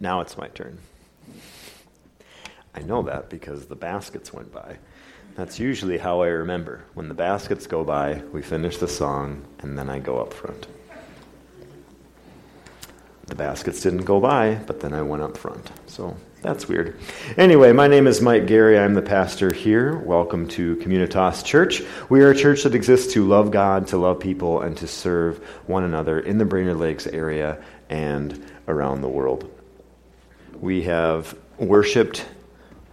Now it's my turn. I know that because the baskets went by. That's usually how I remember. When the baskets go by, we finish the song, and then I go up front. The baskets didn't go by, but then I went up front. So that's weird. Anyway, my name is Mike Gary. I'm the pastor here. Welcome to Communitas Church. We are a church that exists to love God, to love people, and to serve one another in the Brainerd Lakes area and around the world. We have worshiped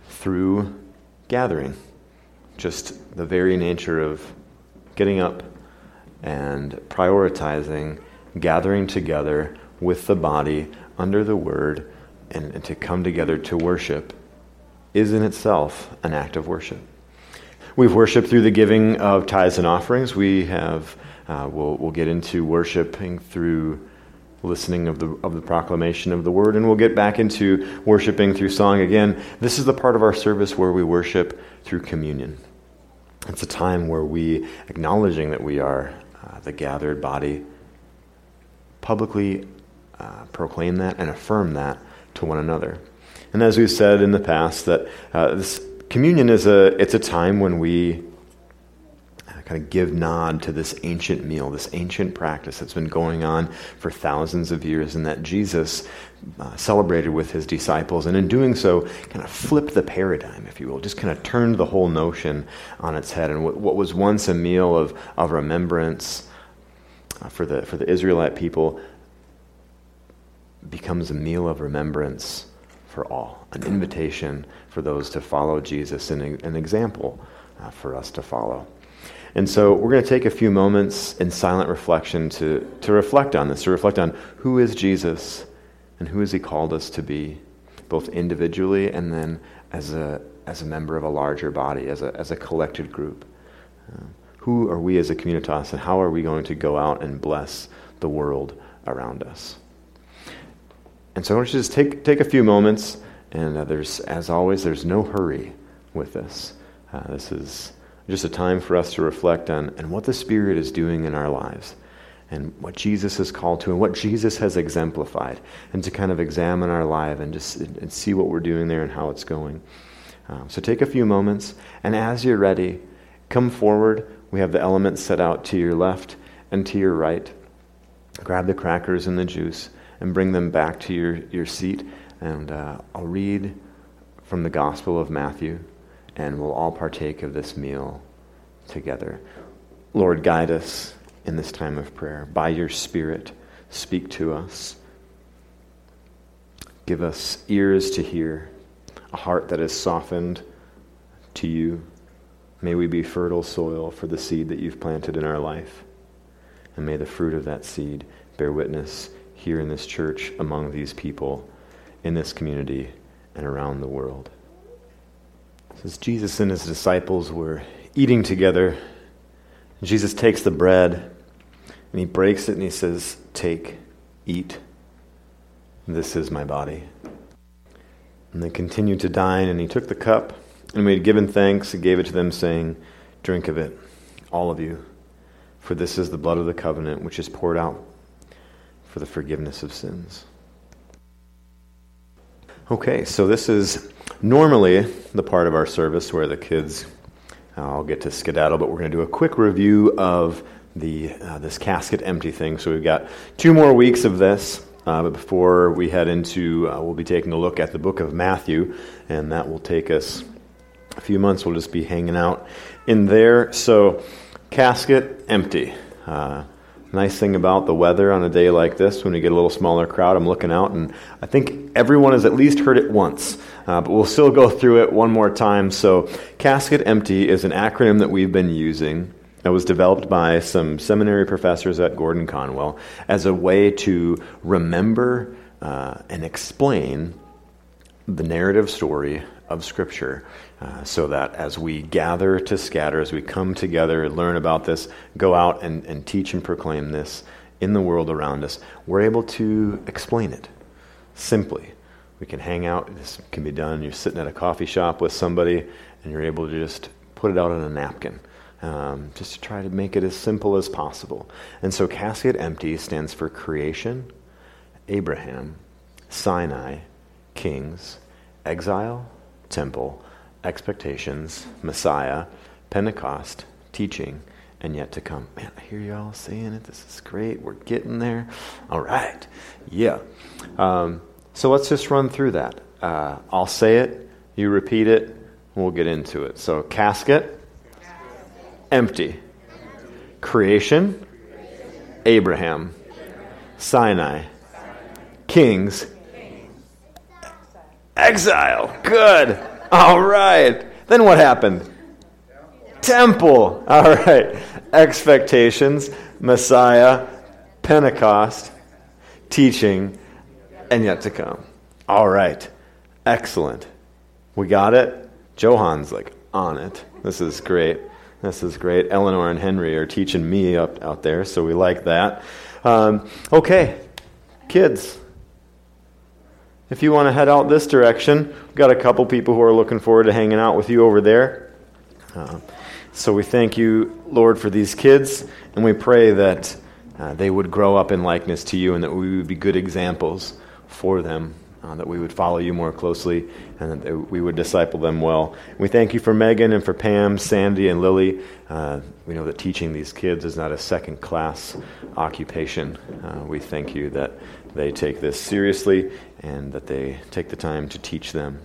through gathering just the very nature of getting up and prioritizing, gathering together with the body under the word, and, and, to come together to worship is in itself an act of worship. We've worshiped through the giving of tithes and offerings. We have, uh, we'll, we'll get into worshiping through listening of the, of the proclamation of the word, and we'll get back into worshiping through song again. This is the part of our service where we worship through communion. It's a time where we, acknowledging that we are uh, the gathered body, publicly uh, proclaim that and affirm that to one another. And as we've said in the past, that uh, this communion is a it's a time when we kind of give nod to this ancient meal, this ancient practice that's been going on for thousands of years, and that Jesus uh, celebrated with his disciples, and in doing so, kind of flipped the paradigm, if you will, just kind of turned the whole notion on its head. And what, what was once a meal of, of remembrance uh, for, the, for the Israelite people becomes a meal of remembrance for all, an invitation for those to follow Jesus, and an example uh, for us to follow. And so we're going to take a few moments in silent reflection to, to reflect on this, to reflect on who is Jesus and who has he called us to be, both individually and then as a, as a member of a larger body, as a, as a collected group. Uh, who are we as a communitas and how are we going to go out and bless the world around us? And so I want you to just take, take a few moments, and uh, there's, as always, there's no hurry with this. Uh, this is just a time for us to reflect on and what the Spirit is doing in our lives and what Jesus has called to and what Jesus has exemplified, and to kind of examine our life and just and see what we're doing there and how it's going. Um, so take a few moments, and as you're ready, come forward. We have the elements set out to your left and to your right. Grab the crackers and the juice and bring them back to your, your seat. And uh, I'll read from the Gospel of Matthew and we'll all partake of this meal together. Lord, guide us in this time of prayer. By your Spirit, speak to us. Give us ears to hear, a heart that is softened to you. May we be fertile soil for the seed that you've planted in our life. And may the fruit of that seed bear witness here in this church, among these people, in this community, and around the world. As Jesus and his disciples were eating together, Jesus takes the bread and he breaks it and he says, Take, eat. This is my body. And they continued to dine, and he took the cup, and he had given thanks, and gave it to them, saying, Drink of it, all of you, for this is the blood of the covenant, which is poured out for the forgiveness of sins. Okay, so this is normally the part of our service where the kids, I'll get to skedaddle, but we're going to do a quick review of the uh, this casket empty thing. So we've got two more weeks of this. Uh, but before we head into, uh, we'll be taking a look at the book of Matthew, and that will take us a few months. We'll just be hanging out in there. So, casket empty. Uh, Nice thing about the weather on a day like this, when we get a little smaller crowd, I'm looking out, and I think everyone has at least heard it once, uh, but we'll still go through it one more time. So, Casket Empty is an acronym that we've been using. It was developed by some seminary professors at Gordon Conwell as a way to remember uh, and explain the narrative story of Scripture. Uh, so that as we gather to scatter, as we come together, learn about this, go out and, and teach and proclaim this in the world around us, we're able to explain it simply. We can hang out. This can be done. You're sitting at a coffee shop with somebody, and you're able to just put it out on a napkin, um, just to try to make it as simple as possible. And so, Casket Empty stands for creation, Abraham, Sinai, kings, exile, temple, expectations, Messiah, Pentecost, teaching, and yet to come. Man, I hear you all saying it. This is great. We're getting there. All right. Yeah. Um, so let's just run through that. Uh, I'll say it, you repeat it, we'll get into it. So, casket, empty. Creation, Abraham. Sinai, kings, exile. Good. All right. Then what happened? Temple. All right. Expectations, Messiah, Pentecost, teaching, and yet to come. All right. Excellent. We got it. Johan's like on it. This is great. This is great. Eleanor and Henry are teaching me up out there, so we like that. Um, okay, kids, if you want to head out this direction, we've got a couple people who are looking forward to hanging out with you over there. Uh, so we thank you, Lord, for these kids, and we pray that uh, they would grow up in likeness to you and that we would be good examples for them, uh, that we would follow you more closely, and that we would disciple them well. We thank you for Megan and for Pam, Sandy, and Lily. Uh, we know that teaching these kids is not a second class occupation. Uh, we thank you that they take this seriously and that they take the time to teach them.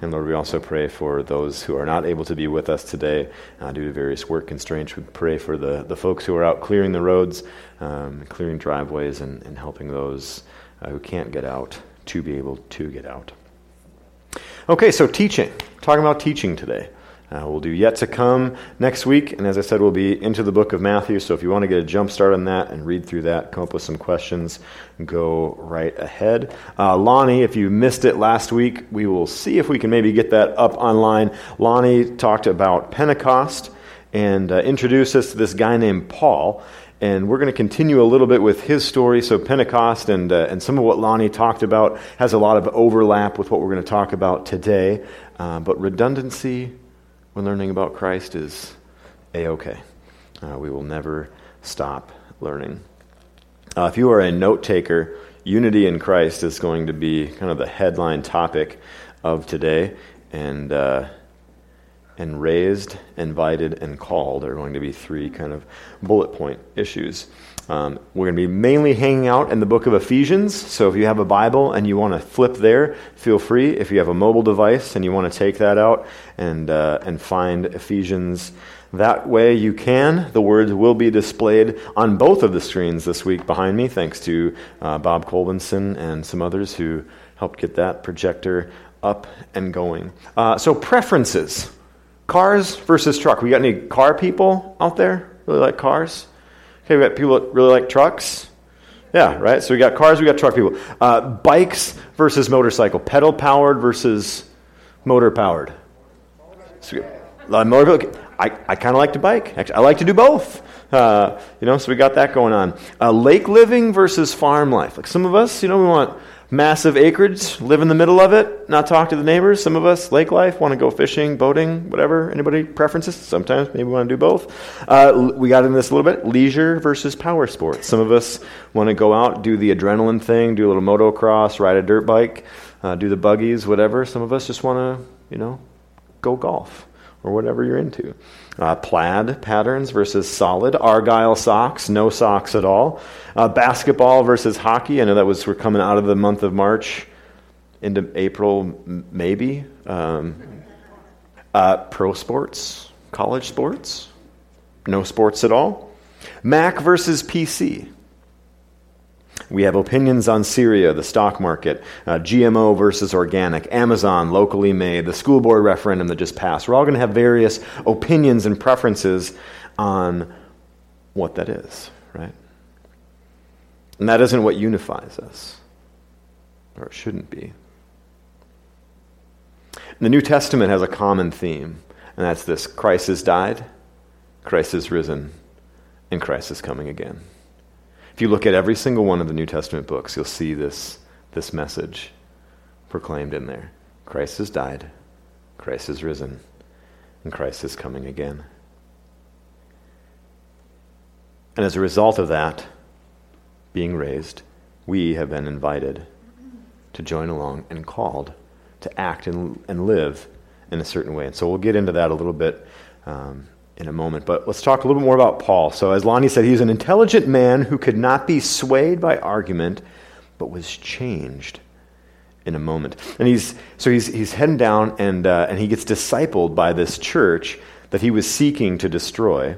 And Lord, we also pray for those who are not able to be with us today uh, due to various work constraints. We pray for the, the folks who are out clearing the roads, um, clearing driveways, and, and helping those uh, who can't get out to be able to get out. Okay, so teaching. Talking about teaching today. Uh, we'll do yet to come next week, and as I said, we'll be into the book of Matthew. So if you want to get a jump start on that and read through that, come up with some questions, go right ahead. Uh, Lonnie, if you missed it last week, we will see if we can maybe get that up online. Lonnie talked about Pentecost and uh, introduced us to this guy named Paul. And we're going to continue a little bit with his story. So, Pentecost and, uh, and some of what Lonnie talked about has a lot of overlap with what we're going to talk about today. Uh, but redundancy when learning about Christ is a okay. Uh, we will never stop learning. Uh, if you are a note taker, unity in Christ is going to be kind of the headline topic of today. And, uh, and raised, invited, and called are going to be three kind of bullet point issues. Um, we're going to be mainly hanging out in the book of Ephesians. So if you have a Bible and you want to flip there, feel free. If you have a mobile device and you want to take that out and, uh, and find Ephesians that way, you can. The words will be displayed on both of the screens this week behind me, thanks to uh, Bob Colbinson and some others who helped get that projector up and going. Uh, so, preferences cars versus truck. We got any car people out there? Really like cars? Okay, we got people that really like trucks. Yeah, right? So we got cars, we got truck people. Uh, bikes versus motorcycle. Pedal powered versus motor powered. So uh, motor, I, I kind of like to bike. Actually, I like to do both. Uh, you know, so we got that going on. Uh, lake living versus farm life. Like some of us, you know, we want massive acreage, live in the middle of it, not talk to the neighbors. Some of us, lake life, want to go fishing, boating, whatever. Anybody preferences? Sometimes maybe we want to do both. Uh, we got into this a little bit. Leisure versus power sports. Some of us want to go out, do the adrenaline thing, do a little motocross, ride a dirt bike, uh, do the buggies, whatever. Some of us just want to, you know, go golf or whatever you're into. Uh, plaid patterns versus solid. Argyle socks, no socks at all. Uh, basketball versus hockey. I know that was we're coming out of the month of March into April, maybe. Um, uh, pro sports, college sports, no sports at all. Mac versus PC. We have opinions on Syria, the stock market, uh, GMO versus organic, Amazon, locally made, the school board referendum that just passed. We're all going to have various opinions and preferences on what that is, right? And that isn't what unifies us, or it shouldn't be. The New Testament has a common theme, and that's this Christ has died, Christ has risen, and Christ is coming again. If you look at every single one of the New Testament books, you'll see this, this message proclaimed in there Christ has died, Christ has risen, and Christ is coming again. And as a result of that being raised, we have been invited to join along and called to act and, and live in a certain way. And so we'll get into that a little bit um, in a moment. But let's talk a little bit more about Paul. So, as Lonnie said, he's an intelligent man who could not be swayed by argument, but was changed in a moment. And he's so he's he's heading down, and uh, and he gets discipled by this church that he was seeking to destroy,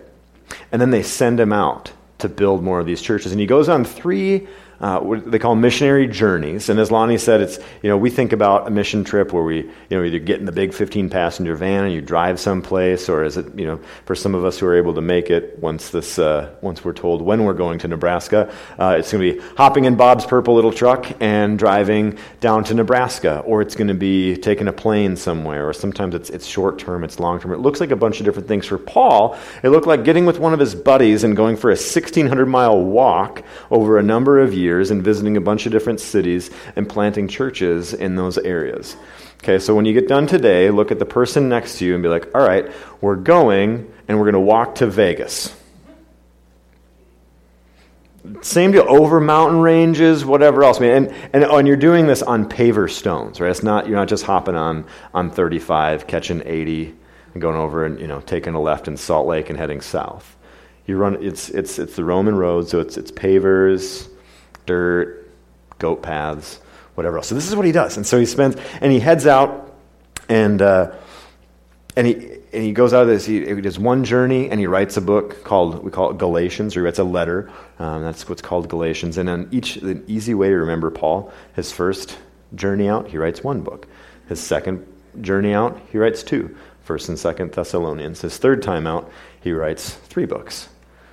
and then they send him out to build more of these churches. And he goes on three uh, what they call missionary journeys. And as Lonnie said, it's you know we think about a mission trip where we you know either get in the big 15 passenger van and you drive someplace, or is it you know for some of us who are able to make it once this uh, once we're told when we're going to Nebraska, uh, it's going to be hopping in Bob's purple little truck and driving down to Nebraska, or it's going to be taking a plane somewhere, or sometimes it's it's short term, it's long term. It looks like a bunch of different things. For Paul, it looked like getting with one of his buddies and going for a 1600 mile walk over a number of years years and visiting a bunch of different cities and planting churches in those areas. Okay, so when you get done today, look at the person next to you and be like, all right, we're going and we're going to walk to Vegas. Same deal, over mountain ranges, whatever else. And, and, oh, and you're doing this on paver stones, right? It's not, you're not just hopping on, on 35, catching 80, and going over and, you know, taking a left in Salt Lake and heading south. You run, it's, it's, it's the Roman road, so it's, it's pavers, dirt, goat paths, whatever else. So this is what he does. And so he spends, and he heads out, and uh, and he and he goes out of this. He, he, does one journey, and he writes a book called we call it Galatians, or he writes a letter. Um, that's what's called Galatians. And on each, an easy way to remember Paul, his first journey out, he writes one book. His second journey out, he writes two. First and Second Thessalonians. His third time out, he writes three books.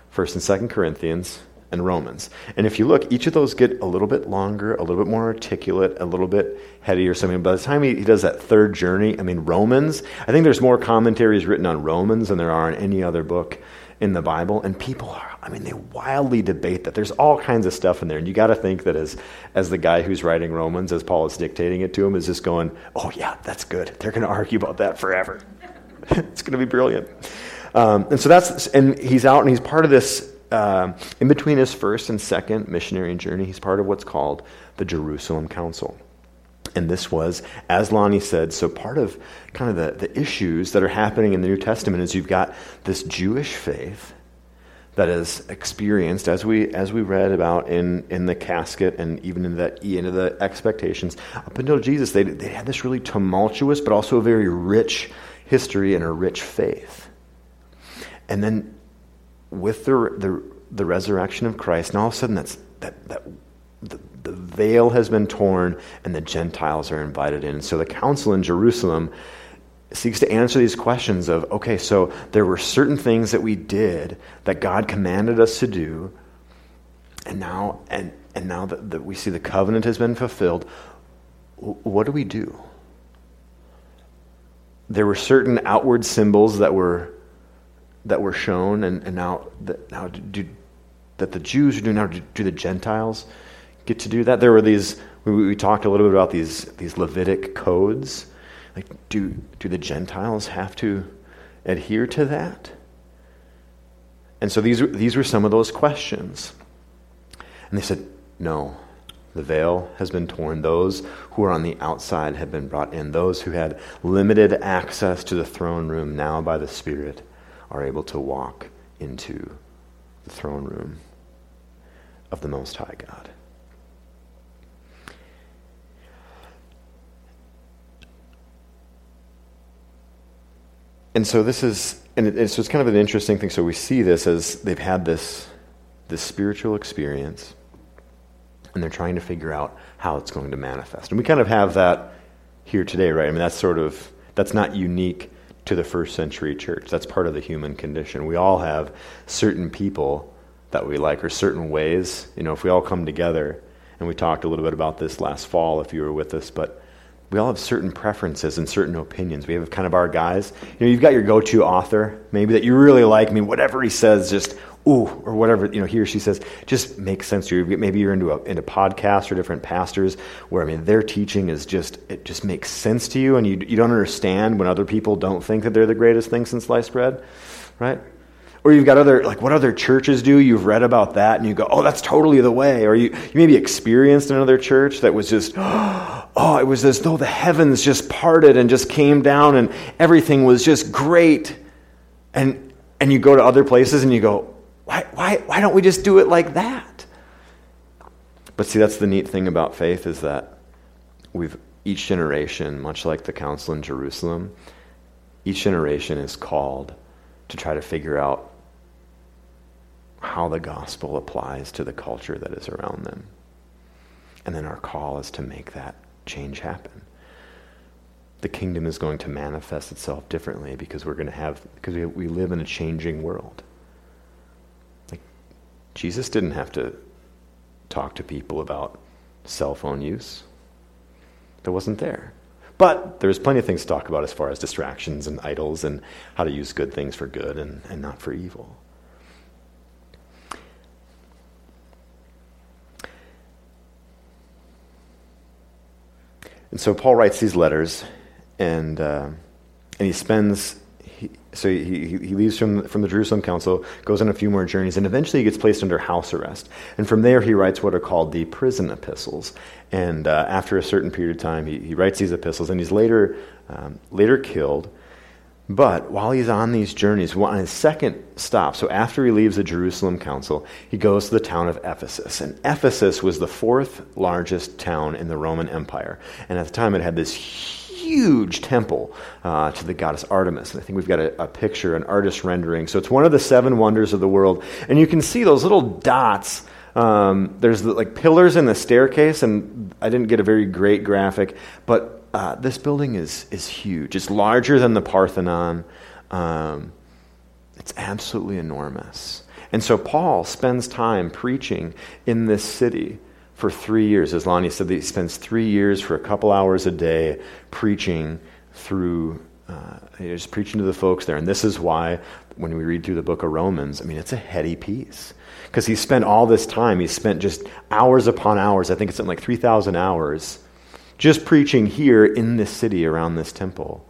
First and Second Corinthians, and Romans. And if you look, each of those get a little bit longer, a little bit more articulate, a little bit heady or something. By the time he, he does that third journey, I mean, Romans, I think there's more commentaries written on Romans than there are in any other book in the Bible. And people are, I mean, they wildly debate that. There's all kinds of stuff in there. And you got to think that as, as the guy who's writing Romans, as Paul is dictating it to him, is just going, oh, yeah, that's good. They're going to argue about that forever. it's going to be brilliant. Um, and so that's, and he's out and he's part of this uh, in between his first and second missionary journey, he's part of what's called the Jerusalem Council. And this was, as Lonnie said, so part of kind of the, the issues that are happening in the New Testament is you've got this Jewish faith that is experienced, as we as we read about in, in the casket and even in that into the expectations up until Jesus, they they had this really tumultuous but also a very rich history and a rich faith. And then with the, the, the resurrection of Christ, and all of a sudden that's, that, that the, the veil has been torn and the Gentiles are invited in. So the council in Jerusalem seeks to answer these questions of okay, so there were certain things that we did that God commanded us to do, and now and and now that, that we see the covenant has been fulfilled, what do we do? There were certain outward symbols that were that were shown, and, and now that now do, that the Jews are doing now, do, the Gentiles get to do that? There were these. We, we talked a little bit about these these Levitic codes. Like, do do the Gentiles have to adhere to that? And so these these were some of those questions. And they said, no. The veil has been torn. Those who are on the outside have been brought in. Those who had limited access to the throne room now by the Spirit are able to walk into the throne room of the Most High God. And so this is, and it, so it's kind of an interesting thing. So we see this as they've had this, this spiritual experience, and they're trying to figure out how it's going to manifest. And we kind of have that here today, right? I mean, that's sort of, that's not unique to the first century church. That's part of the human condition. We all have certain people that we like or certain ways. You know, if we all come together, and we talked a little bit about this last fall if you were with us, but we all have certain preferences and certain opinions. We have kind of our guys. You know, you've got your go-to author, maybe that you really like. I mean, whatever he says, just ooh, or whatever you know he or she says, just makes sense to you. Maybe you're into a, into podcasts or different pastors where I mean their teaching is just it just makes sense to you, and you you don't understand when other people don't think that they're the greatest thing since sliced bread, right? Or you've got other, like what other churches do, you've read about that, and you go, oh, that's totally the way. Or you, you maybe experienced another church that was just, oh, it was as though the heavens just parted and just came down and everything was just great. And, and you go to other places and you go, why, why, why don't we just do it like that? But see, that's the neat thing about faith is that we've each generation, much like the council in Jerusalem, each generation is called to try to figure out how the gospel applies to the culture that is around them. And then our call is to make that change happen. The kingdom is going to manifest itself differently because we're going to have, because we, we live in a changing world. Jesus didn't have to talk to people about cell phone use that wasn't there. But there's plenty of things to talk about as far as distractions and idols and how to use good things for good and, and not for evil. And so Paul writes these letters, and, uh, and he spends so he, he leaves from, from the Jerusalem Council, goes on a few more journeys, and eventually he gets placed under house arrest. And from there, he writes what are called the prison epistles. And uh, after a certain period of time, he, he writes these epistles, and he's later, um, later killed. But while he's on these journeys, on his second stop, so after he leaves the Jerusalem Council, he goes to the town of Ephesus. And Ephesus was the fourth largest town in the Roman Empire. And at the time, it had this huge temple uh, to the goddess Artemis. And I think we've got a, a, picture, an artist rendering. So it's one of the seven wonders of the world. And you can see those little dots. Um, there's the, like pillars in the staircase, and I didn't get a very great graphic, but uh, this building is, is huge. It's larger than the Parthenon. Um, it's absolutely enormous. And so Paul spends time preaching in this city for three years. As Lonnie said, he spends three years for a couple hours a day preaching through, uh, just preaching to the folks there. And this is why, when we read through the book of Romans, I mean, it's a heady piece. Because he spent all this time, he spent just hours upon hours, I think it's something like 3,000 hours, just preaching here in this city around this temple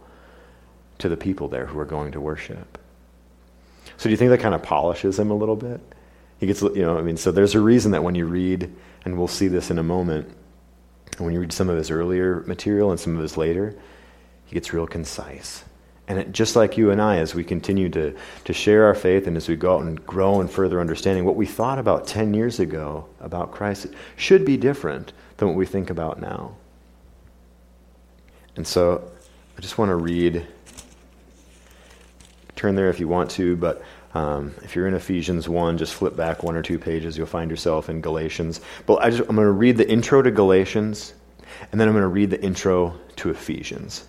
to the people there who are going to worship. So do you think that kind of polishes him a little bit? He gets, you know, I mean, so there's a reason that when you read and we'll see this in a moment. When you read some of his earlier material and some of his later, he gets real concise. And it, just like you and I, as we continue to, to share our faith and as we go out and grow in further understanding, what we thought about 10 years ago about Christ should be different than what we think about now. And so I just want to read, turn there if you want to, but um, if you're in Ephesians 1, just flip back one or two pages. You'll find yourself in Galatians. But I am going to read the intro to Galatians, and then I'm going to read the intro to Ephesians.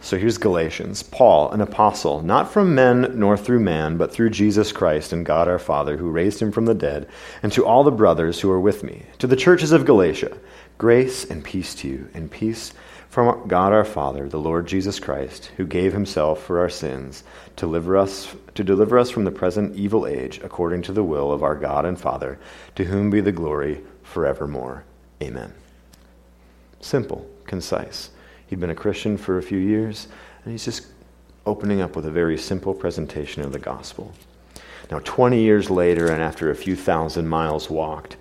So here's Galatians. Paul, an apostle, not from men nor through man, but through Jesus Christ and God our Father, who raised him from the dead, and to all the brothers who are with me, to the churches of Galatia, grace and peace to you, and peace from God our Father, the Lord Jesus Christ, who gave himself for our sins to deliver us to deliver us from the present evil age according to the will of our God and Father, to whom be the glory forevermore. Amen. Simple, concise. He'd been a Christian for a few years, and he's just opening up with a very simple presentation of the gospel. Now, 20 years later, and after a few thousand miles walked,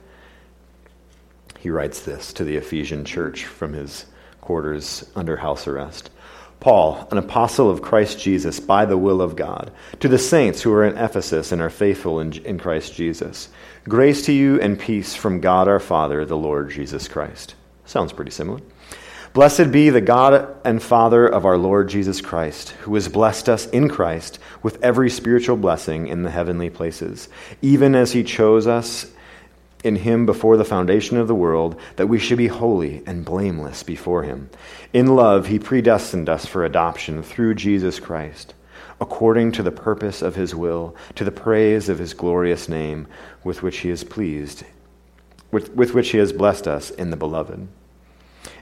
he writes this to the Ephesian church from his quarters under house arrest. Paul, an apostle of Christ Jesus by the will of God, to the saints who are in Ephesus and are faithful in, in Christ Jesus. Grace to you and peace from God our Father, the Lord Jesus Christ. Sounds pretty similar. Blessed be the God and Father of our Lord Jesus Christ, who has blessed us in Christ with every spiritual blessing in the heavenly places, even as he chose us in him before the foundation of the world, that we should be holy and blameless before him. In love, he predestined us for adoption through Jesus Christ, according to the purpose of his will, to the praise of his glorious name, with which he is pleased, with, with which he has blessed us in the beloved.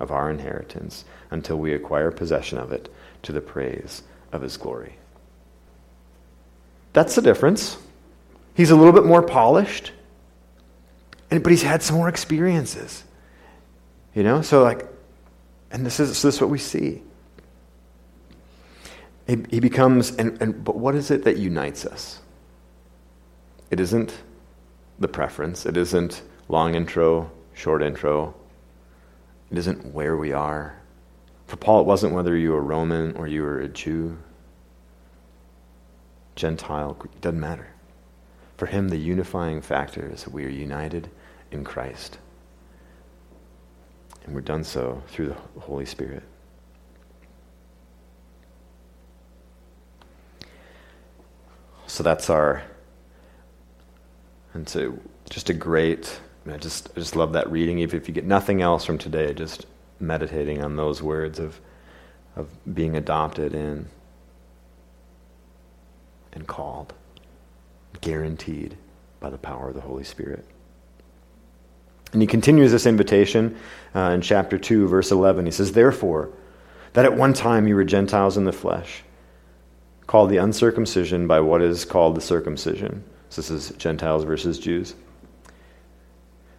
of our inheritance until we acquire possession of it to the praise of his glory. That's the difference. He's a little bit more polished, but he's had some more experiences. You know, so like, and this is, this is what we see. He, he becomes, and, and, but what is it that unites us? It isn't the preference, it isn't long intro, short intro, it isn't where we are, for Paul, it wasn't whether you were Roman or you were a Jew, Gentile, it doesn't matter. For him, the unifying factor is that we are united in Christ. And we're done so through the Holy Spirit. So that's our, and so just a great, I just, I just love that reading. Even if you get nothing else from today, just meditating on those words of, of being adopted in and called, guaranteed by the power of the Holy Spirit. And he continues this invitation uh, in chapter 2, verse 11. He says, Therefore, that at one time you were Gentiles in the flesh, called the uncircumcision by what is called the circumcision. So this is Gentiles versus Jews,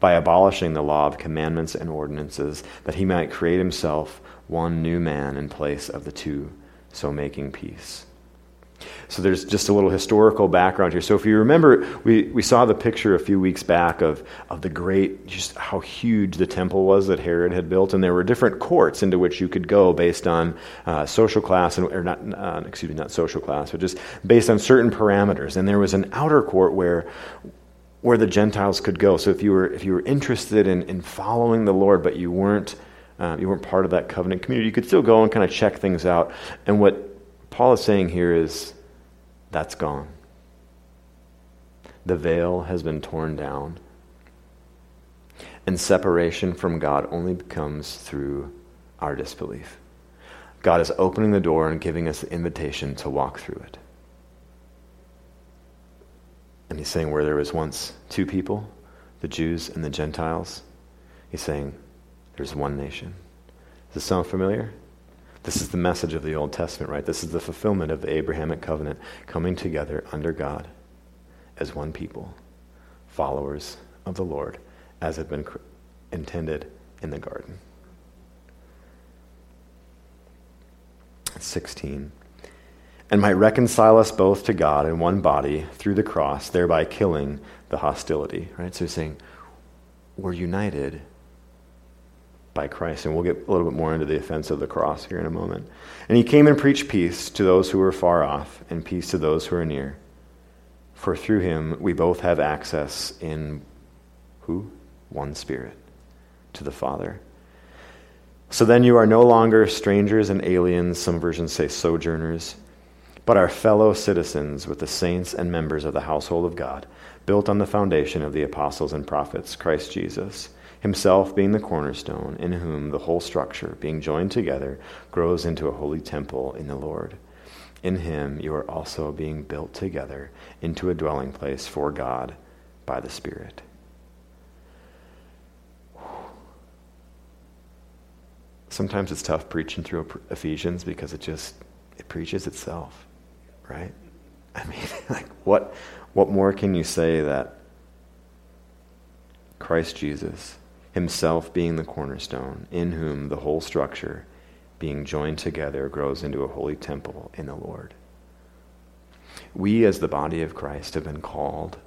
by abolishing the law of commandments and ordinances, that he might create himself one new man in place of the two, so making peace. So there's just a little historical background here. So if you remember, we, we saw the picture a few weeks back of, of the great, just how huge the temple was that Herod had built, and there were different courts into which you could go based on uh, social class, and, or not, uh, excuse me, not social class, but just based on certain parameters. And there was an outer court where where the Gentiles could go. So if you were if you were interested in, in following the Lord, but you weren't uh, you weren't part of that covenant community, you could still go and kind of check things out. And what Paul is saying here is that's gone. The veil has been torn down. And separation from God only comes through our disbelief. God is opening the door and giving us the invitation to walk through it. And he's saying, where there was once two people, the Jews and the Gentiles, he's saying, there's one nation. Does this sound familiar? This is the message of the Old Testament, right? This is the fulfillment of the Abrahamic covenant coming together under God as one people, followers of the Lord, as had been intended in the garden. 16 and might reconcile us both to God in one body through the cross, thereby killing the hostility. Right? So he's saying, we're united by Christ. And we'll get a little bit more into the offense of the cross here in a moment. And he came and preached peace to those who were far off, and peace to those who are near. For through him we both have access in who? One Spirit to the Father. So then you are no longer strangers and aliens, some versions say sojourners but are fellow citizens with the saints and members of the household of God, built on the foundation of the apostles and prophets, Christ Jesus, himself being the cornerstone, in whom the whole structure, being joined together, grows into a holy temple in the Lord. In him you are also being built together into a dwelling place for God by the Spirit. Sometimes it's tough preaching through Ephesians because it just it preaches itself right? I mean, like, what, what more can you say that Christ Jesus, himself being the cornerstone, in whom the whole structure, being joined together, grows into a holy temple in the Lord. We, as the body of Christ, have been called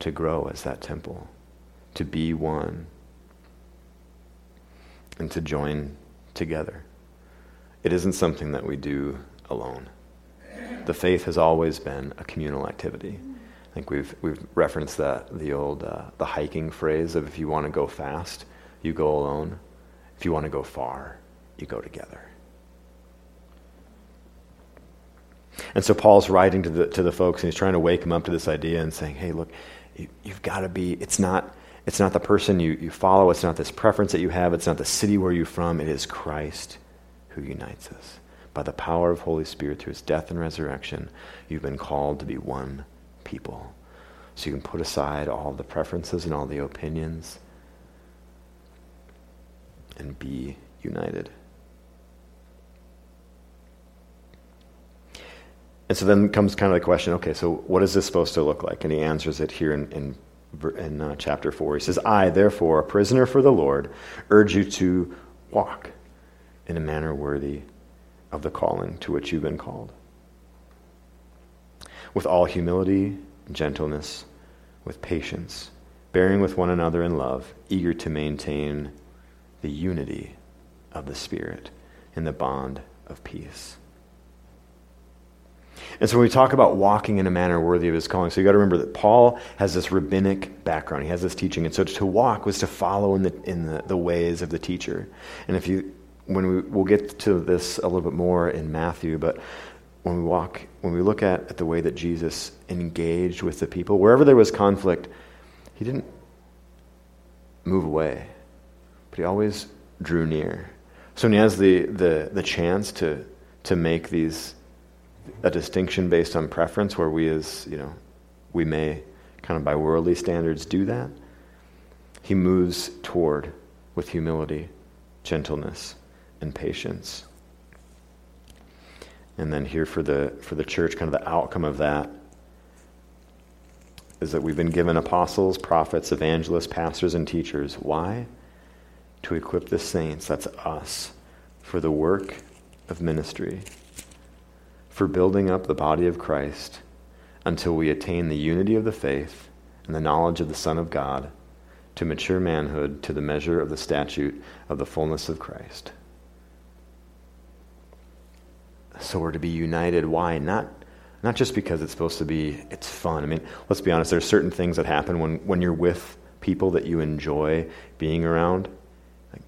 to grow as that temple, to be one, and to join together. It isn't something that we do alone. The faith has always been a communal activity. I think we've we've referenced that the old uh, the hiking phrase of if you want to go fast, you go alone. If you want to go far, you go together. And so Paul's writing to the to the folks, and he's trying to wake them up to this idea and saying, "Hey, look, you, you've got to be. It's not." It's not the person you, you follow. It's not this preference that you have. It's not the city where you're from. It is Christ who unites us. By the power of Holy Spirit through his death and resurrection, you've been called to be one people. So you can put aside all the preferences and all the opinions and be united. And so then comes kind of the question okay, so what is this supposed to look like? And he answers it here in, in, in uh, chapter 4. He says, I, therefore, a prisoner for the Lord, urge you to walk in a manner worthy of the calling to which you've been called with all humility gentleness, with patience, bearing with one another in love, eager to maintain the unity of the Spirit in the bond of peace. And so when we talk about walking in a manner worthy of his calling, so you got to remember that Paul has this rabbinic background. He has this teaching. And so to walk was to follow in the, in the, the ways of the teacher. And if you, when we, we'll get to this a little bit more in Matthew, but when we walk, when we look at, at the way that Jesus engaged with the people, wherever there was conflict, he didn't move away, but he always drew near. So when he has the, the, the chance to, to make these a distinction based on preference, where we as, you know, we may kind of by worldly standards do that, he moves toward with humility, gentleness, and patience. And then here for the for the church, kind of the outcome of that is that we've been given apostles, prophets, evangelists, pastors, and teachers. Why? To equip the saints, that's us, for the work of ministry, for building up the body of Christ until we attain the unity of the faith and the knowledge of the Son of God, to mature manhood to the measure of the statute of the fullness of Christ so we're to be united. Why? Not, not just because it's supposed to be, it's fun. I mean, let's be honest, there's certain things that happen when, when you're with people that you enjoy being around. Like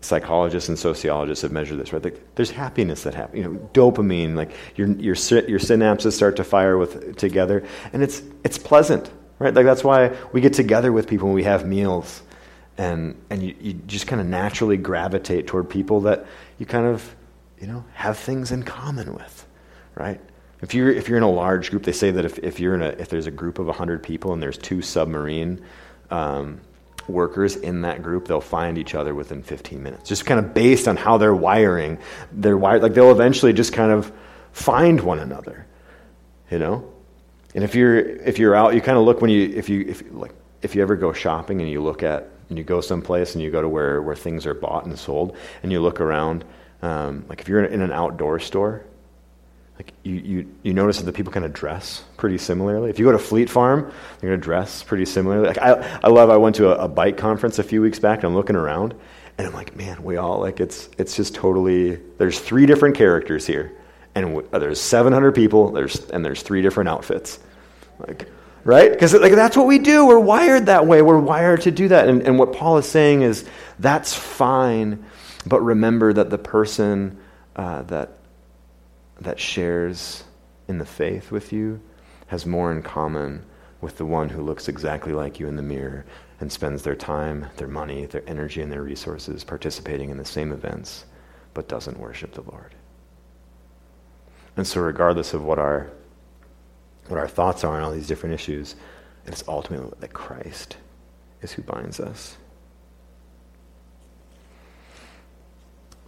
psychologists and sociologists have measured this, right? Like, there's happiness that happens. You know, dopamine, like your, your, your synapses start to fire with, together, and it's, it's pleasant, right? Like that's why we get together with people when we have meals. And, and you, you just kind of naturally gravitate toward people that you kind of you know, have things in common with, right? If you're, if you're in a large group, they say that if, if, you're in a, if there's a group of 100 people and there's two submarine um, workers in that group, they'll find each other within 15 minutes. Just kind of based on how they're wiring. They're wired, like they'll eventually just kind of find one another, you know? And if you're, if you're out, you kind of look when you, if you, if, like, if you ever go shopping and you look at, and you go someplace and you go to where, where things are bought and sold, and you look around, um, like if you're in an outdoor store, like you, you, you notice that the people kind of dress pretty similarly. If you go to Fleet Farm, they're going to dress pretty similarly. Like I, I love. I went to a, a bike conference a few weeks back, and I'm looking around, and I'm like, man, we all like it's it's just totally. There's three different characters here, and w- uh, there's 700 people. There's and there's three different outfits, like right? Because like that's what we do. We're wired that way. We're wired to do that. And, and what Paul is saying is that's fine but remember that the person uh, that, that shares in the faith with you has more in common with the one who looks exactly like you in the mirror and spends their time, their money, their energy, and their resources participating in the same events, but doesn't worship the Lord. And so, regardless of what our, what our thoughts are on all these different issues, it's ultimately that Christ is who binds us.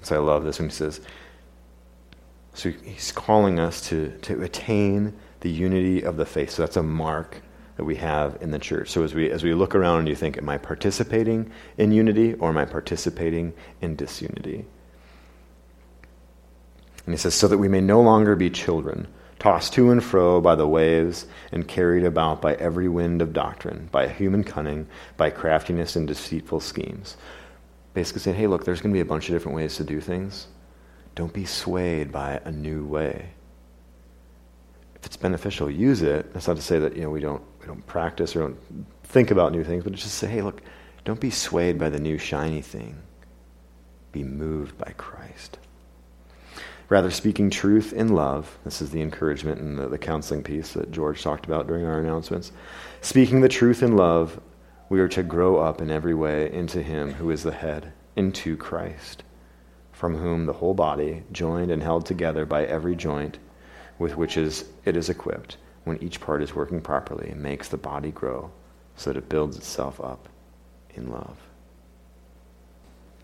So I love this when he says, so he's calling us to, to attain the unity of the faith. So that's a mark that we have in the church. So as we as we look around and you think, am I participating in unity or am I participating in disunity? And he says, so that we may no longer be children, tossed to and fro by the waves and carried about by every wind of doctrine, by human cunning, by craftiness and deceitful schemes. Basically saying, hey, look, there's going to be a bunch of different ways to do things. Don't be swayed by a new way. If it's beneficial, use it. That's not to say that you know we don't we don't practice or don't think about new things, but just say, hey, look, don't be swayed by the new shiny thing. Be moved by Christ. Rather, speaking truth in love, this is the encouragement and the, the counseling piece that George talked about during our announcements. Speaking the truth in love, we are to grow up in every way into Him who is the head, into Christ, from whom the whole body, joined and held together by every joint with which is, it is equipped, when each part is working properly, makes the body grow so that it builds itself up in love.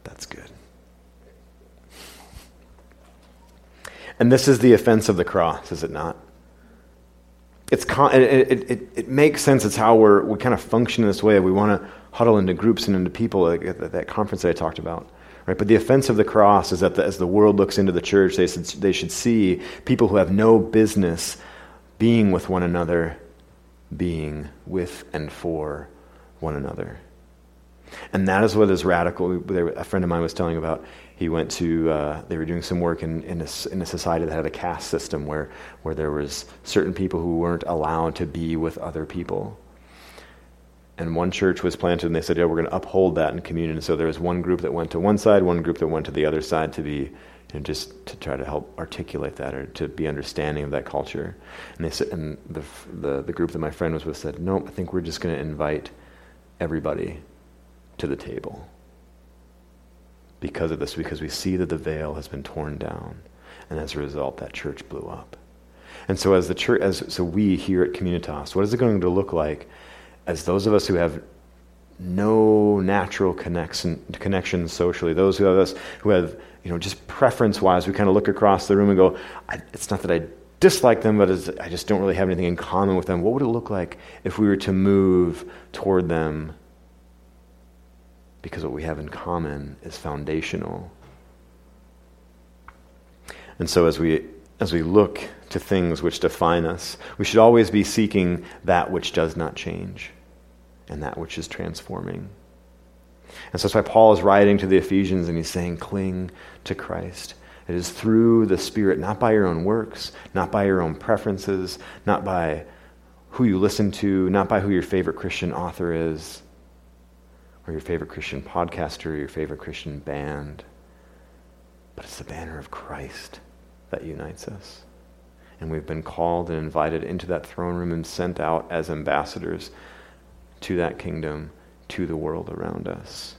That's good. And this is the offense of the cross, is it not? It's con- it, it, it, makes sense. It's how we're, we kind of function in this way. We want to huddle into groups and into people like at that conference that I talked about. Right? But the offense of the cross is that the, as the world looks into the church, they should, they should see people who have no business being with one another, being with and for one another. And that is what is radical. A friend of mine was telling about. He went to uh, they were doing some work in, in a, in, a, society that had a caste system where, where there was certain people who weren't allowed to be with other people. And one church was planted and they said yeah we're going to uphold that in communion. So there was one group that went to one side one group that went to the other side to be know, just to try to help articulate that or to be understanding of that culture. And they said and the, the, the group that my friend was with said no i think we're just going to invite everybody to the table because of this, because we see that the veil has been torn down. And as a result, that church blew up. And so as the church, as so we here at Communitas, what is it going to look like as those of us who have no natural connection connections socially, those who have us who have, you know, just preference wise, we kind of look across the room and go, it's not that I dislike them, but I just don't really have anything in common with them. What would it look like if we were to move toward them because what we have in common is foundational. And so as we as we look to things which define us, we should always be seeking that which does not change and that which is transforming. And so that's why Paul is writing to the Ephesians and he's saying, cling to Christ. It is through the Spirit, not by your own works, not by your own preferences, not by who you listen to, not by who your favorite Christian author is, or your favorite Christian podcaster, or your favorite Christian band. But it's the banner of Christ that unites us. And we've been called and invited into that throne room and sent out as ambassadors to that kingdom, to the world around us.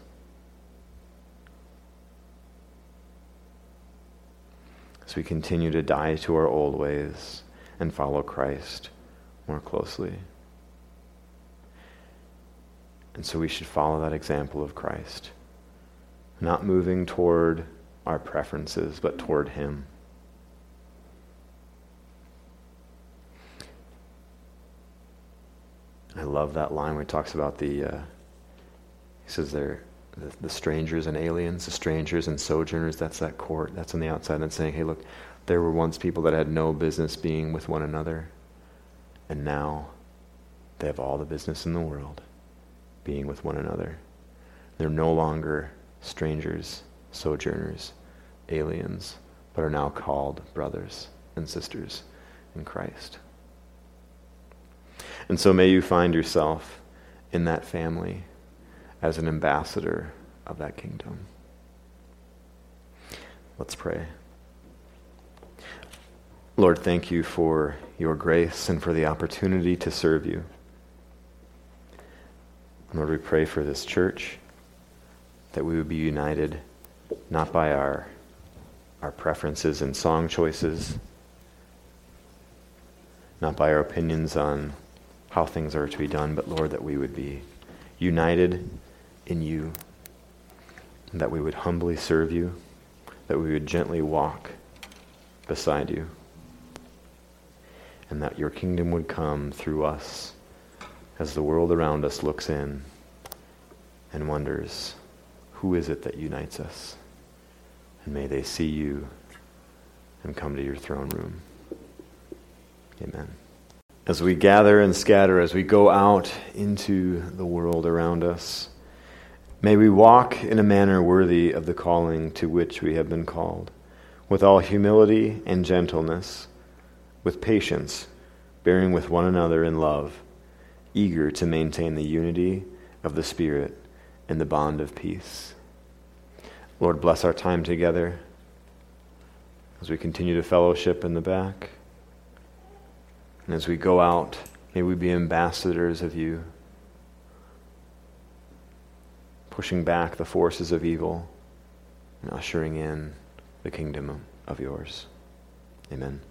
As we continue to die to our old ways and follow Christ more closely. And so we should follow that example of Christ, not moving toward our preferences, but toward Him. I love that line where he talks about the, uh, he says they're the, the, strangers and aliens, the strangers and sojourners, that's that court, that's on the outside, and saying, hey, look, there were once people that had no business being with one another, and now they have all the business in the world being with one another. They're no longer strangers, sojourners, aliens, but are now called brothers and sisters in Christ. And so may you find yourself in that family as an ambassador of that kingdom. Let's pray. Lord, thank you for your grace and for the opportunity to serve you. Lord, we pray for this church that we would be united not by our, our preferences and song choices, not by our opinions on how things are to be done, but Lord, that we would be united in you, that we would humbly serve you, that we would gently walk beside you, and that your kingdom would come through us as the world around us looks in and wonders, who is it that unites us? And may they see you and come to your throne room. Amen. As we gather and scatter, as we go out into the world around us, may we walk in a manner worthy of the calling to which we have been called, with all humility and gentleness, with patience, bearing with one another in love, eager to maintain the unity of the Spirit and the bond of peace. Lord, bless our time together as we continue to fellowship in the back. And as we go out, may we be ambassadors of you, pushing back the forces of evil and ushering in the kingdom of yours. Amen.